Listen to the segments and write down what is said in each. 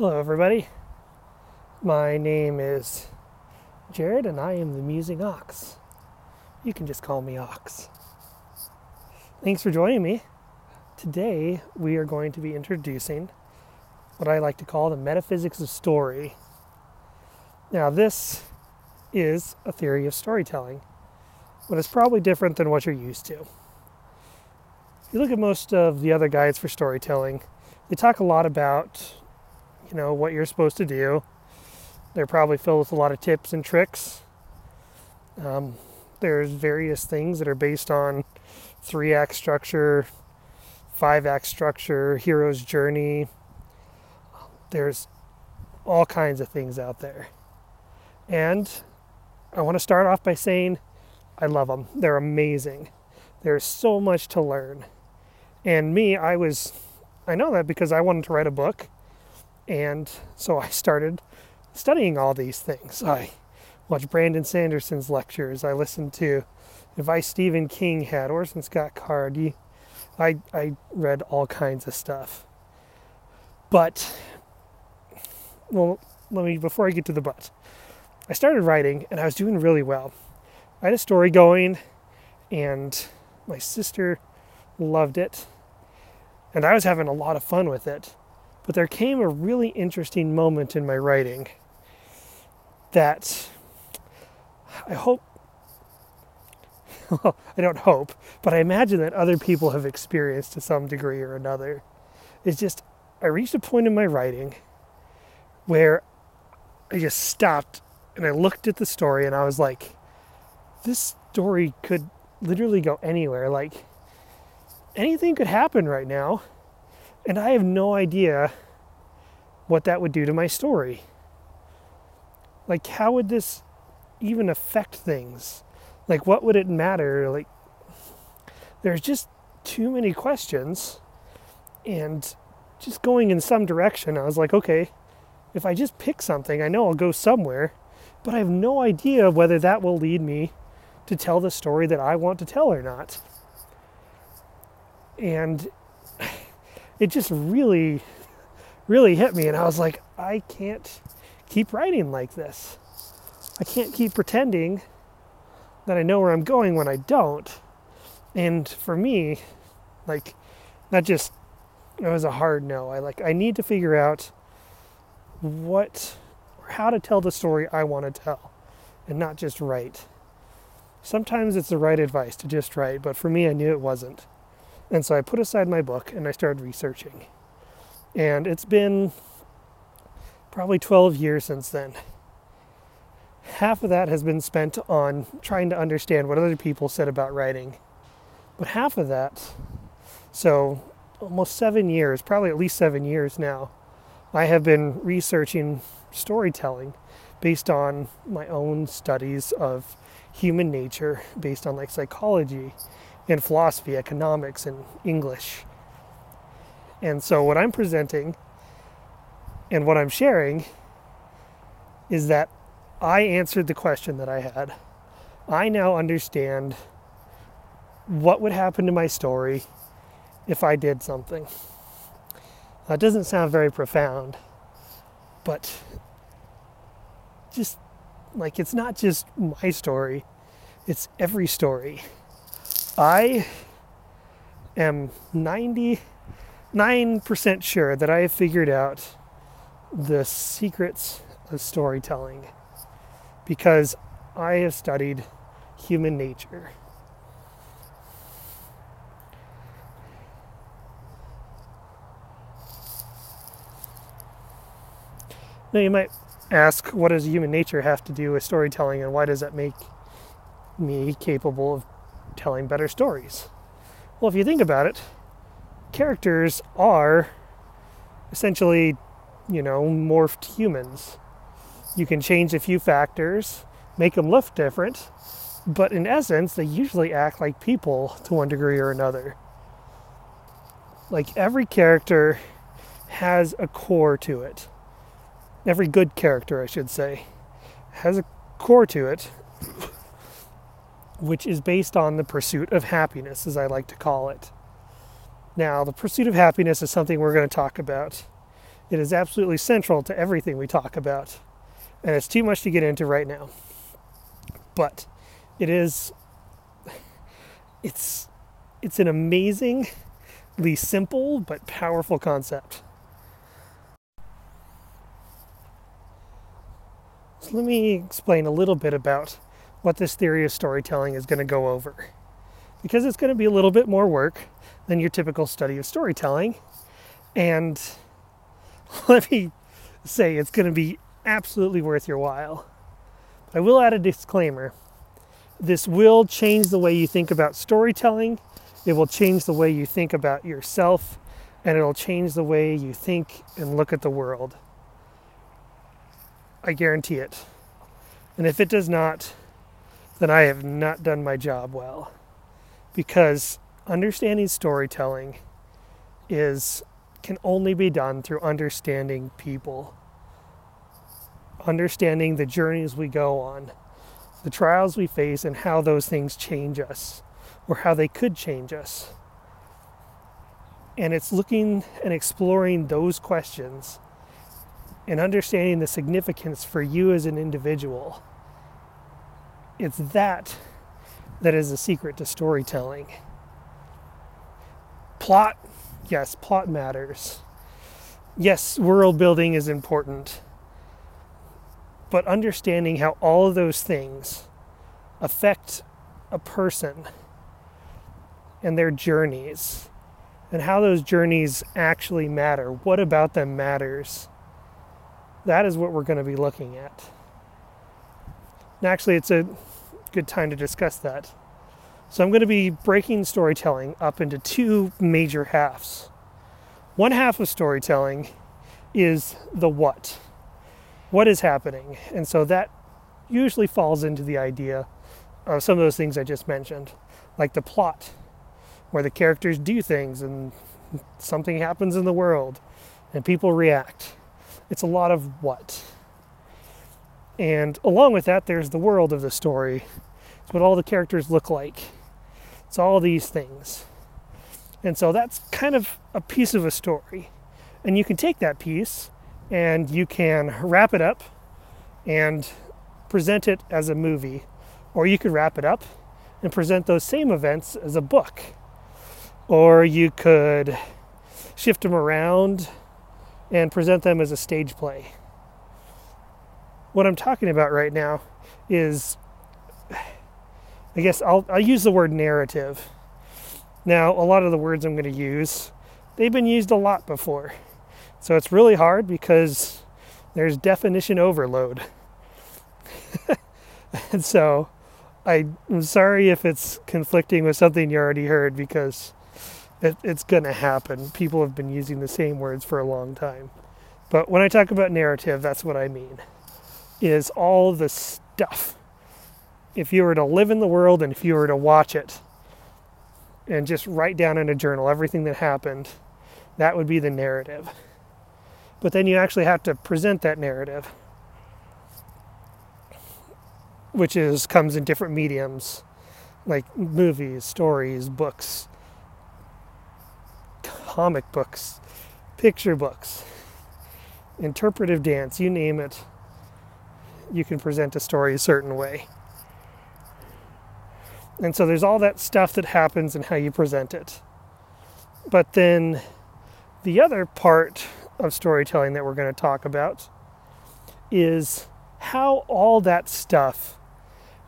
Hello, everybody. My name is Jared, and I am the Musing Ox. You can just call me Ox. Thanks for joining me. Today, we are going to be introducing what I like to call the metaphysics of story. Now, this is a theory of storytelling, but it's probably different than what you're used to. If you look at most of the other guides for storytelling, they talk a lot about you know what you're supposed to do. They're probably filled with a lot of tips and tricks. Um, there's various things that are based on three act structure, five act structure, hero's journey. There's all kinds of things out there. And I want to start off by saying I love them. They're amazing. There's so much to learn. And me, I was, I know that because I wanted to write a book and so I started studying all these things. I watched Brandon Sanderson's lectures. I listened to advice Stephen King had, Orson Scott Card. I, I read all kinds of stuff. But, well, let me, before I get to the but, I started writing and I was doing really well. I had a story going and my sister loved it. And I was having a lot of fun with it. But there came a really interesting moment in my writing that I hope, well, I don't hope, but I imagine that other people have experienced to some degree or another. It's just, I reached a point in my writing where I just stopped and I looked at the story and I was like, this story could literally go anywhere. Like, anything could happen right now and I have no idea what that would do to my story. Like, how would this even affect things? Like, what would it matter? Like, there's just too many questions. And just going in some direction, I was like, okay, if I just pick something, I know I'll go somewhere, but I have no idea whether that will lead me to tell the story that I want to tell or not. And it just really, really hit me. And I was like, I can't keep writing like this. I can't keep pretending that I know where I'm going when I don't. And for me, like, that just, it was a hard no. I like, I need to figure out what, or how to tell the story I want to tell and not just write. Sometimes it's the right advice to just write, but for me, I knew it wasn't. And so I put aside my book and I started researching. And it's been probably 12 years since then. Half of that has been spent on trying to understand what other people said about writing. But half of that, so almost seven years, probably at least seven years now, I have been researching storytelling based on my own studies of human nature, based on like psychology in philosophy, economics, and English. And so, what I'm presenting and what I'm sharing is that I answered the question that I had. I now understand what would happen to my story if I did something. That doesn't sound very profound, but just like it's not just my story, it's every story. I am 99% sure that I have figured out the secrets of storytelling because I have studied human nature. Now, you might ask, what does human nature have to do with storytelling, and why does that make me capable of telling better stories. Well, if you think about it, characters are essentially, you know, morphed humans. You can change a few factors, make them look different, but in essence, they usually act like people to one degree or another. Like every character has a core to it. Every good character, I should say, has a core to it which is based on the pursuit of happiness, as I like to call it. Now, the pursuit of happiness is something we're going to talk about It is absolutely central to everything we talk about. And it's too much to get into right now. But it is it's it's an amazingly simple but powerful concept. So let me explain a little bit about what this theory of storytelling is going to go over. Because it's going to be a little bit more work than your typical study of storytelling. And let me say it's going to be absolutely worth your while. I will add a disclaimer. This will change the way you think about storytelling. It will change the way you think about yourself, and it'll change the way you think and look at the world. I guarantee it. And if it does not, then I have not done my job well. Because understanding storytelling is can only be done through understanding people. Understanding the journeys we go on, the trials we face and how those things change us or how they could change us. And it's looking and exploring those questions and understanding the significance for you as an individual. It's that that is the secret to storytelling. Plot, yes, plot matters. Yes, world building is important. But understanding how all of those things affect a person and their journeys and how those journeys actually matter, what about them matters, that is what we're going to be looking at. And actually, it's a good time to discuss that. So, I'm going to be breaking storytelling up into two major halves. One half of storytelling is the what. What is happening? And so that usually falls into the idea of some of those things I just mentioned, like the plot, where the characters do things and something happens in the world and people react. It's a lot of what. And along with that, there's the world of the story. It's what all the characters look like. It's all these things. And so that's kind of a piece of a story. And you can take that piece and you can wrap it up and present it as a movie. Or you could wrap it up and present those same events as a book. Or you could shift them around and present them as a stage play. What I'm talking about right now is, I guess I'll, I'll use the word narrative. Now, a lot of the words I'm going to use, they've been used a lot before. So it's really hard because there's definition overload. and so I'm sorry if it's conflicting with something you already heard because it, it's going to happen. People have been using the same words for a long time. But when I talk about narrative, that's what I mean. Is all the stuff. If you were to live in the world and if you were to watch it and just write down in a journal everything that happened, that would be the narrative. But then you actually have to present that narrative, which is comes in different mediums like movies, stories, books, comic books, picture books, interpretive dance, you name it, you can present a story a certain way. And so there's all that stuff that happens and how you present it. But then the other part of storytelling that we're going to talk about is how all that stuff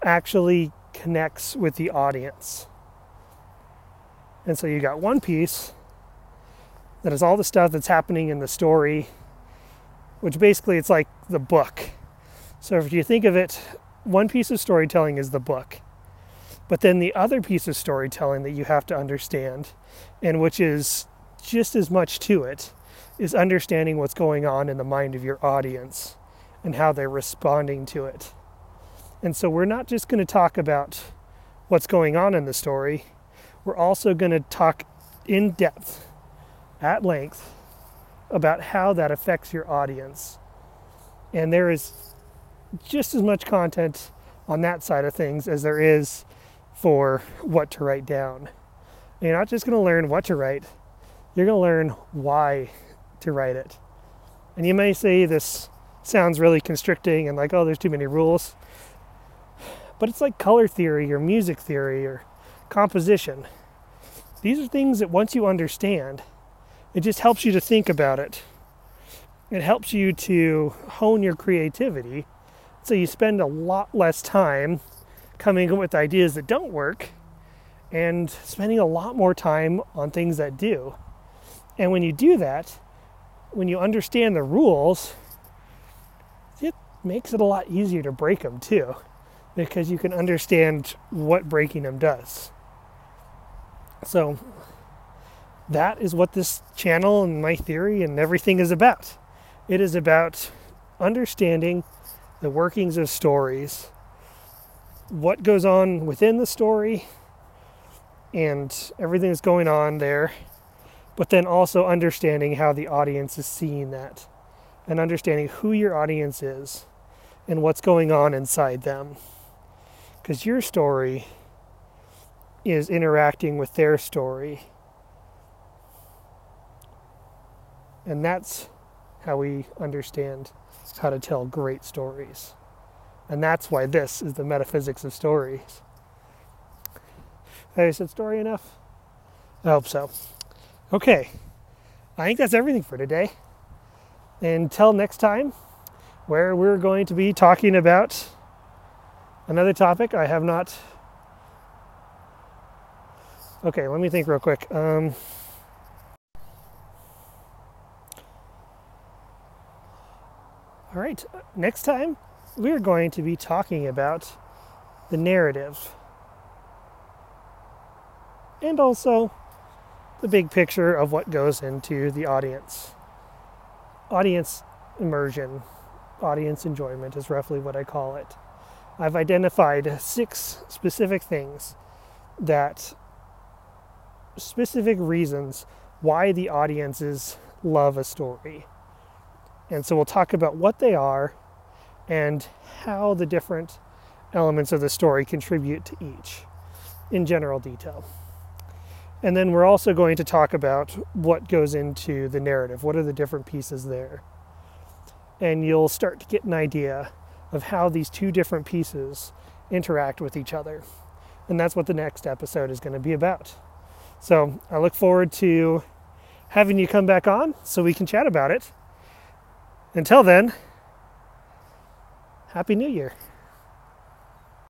actually connects with the audience. And so you got one piece that is all the stuff that's happening in the story, which basically it's like the book. So if you think of it, one piece of storytelling is the book. But then the other piece of storytelling that you have to understand, and which is just as much to it, is understanding what's going on in the mind of your audience and how they're responding to it. And so we're not just going to talk about what's going on in the story, we're also going to talk in depth at length about how that affects your audience. And there is just as much content on that side of things as there is for what to write down. You're not just going to learn what to write, you're going to learn why to write it. And you may say this sounds really constricting and like, oh, there's too many rules. But it's like color theory or music theory or composition. These are things that once you understand, it just helps you to think about it. It helps you to hone your creativity so you spend a lot less time coming up with ideas that don't work and spending a lot more time on things that do. And when you do that, when you understand the rules, it makes it a lot easier to break them too, because you can understand what breaking them does. So, that is what this channel and my theory and everything is about. It is about understanding the workings of stories, what goes on within the story, and everything that's going on there, but then also understanding how the audience is seeing that and understanding who your audience is and what's going on inside them. Because your story is interacting with their story. And that's how we understand how to tell great stories. And that's why this is the metaphysics of stories. Have I said story enough? I hope so. Okay, I think that's everything for today. Until next time, where we're going to be talking about another topic I have not. Okay, let me think real quick. Um, right, next time we're going to be talking about the narrative and also the big picture of what goes into the audience. Audience immersion, audience enjoyment is roughly what I call it. I've identified six specific things that specific reasons why the audiences love a story. And so we'll talk about what they are and how the different elements of the story contribute to each in general detail. And then we're also going to talk about what goes into the narrative. What are the different pieces there? And you'll start to get an idea of how these two different pieces interact with each other. And that's what the next episode is going to be about. So I look forward to having you come back on so we can chat about it. Until then, Happy New Year.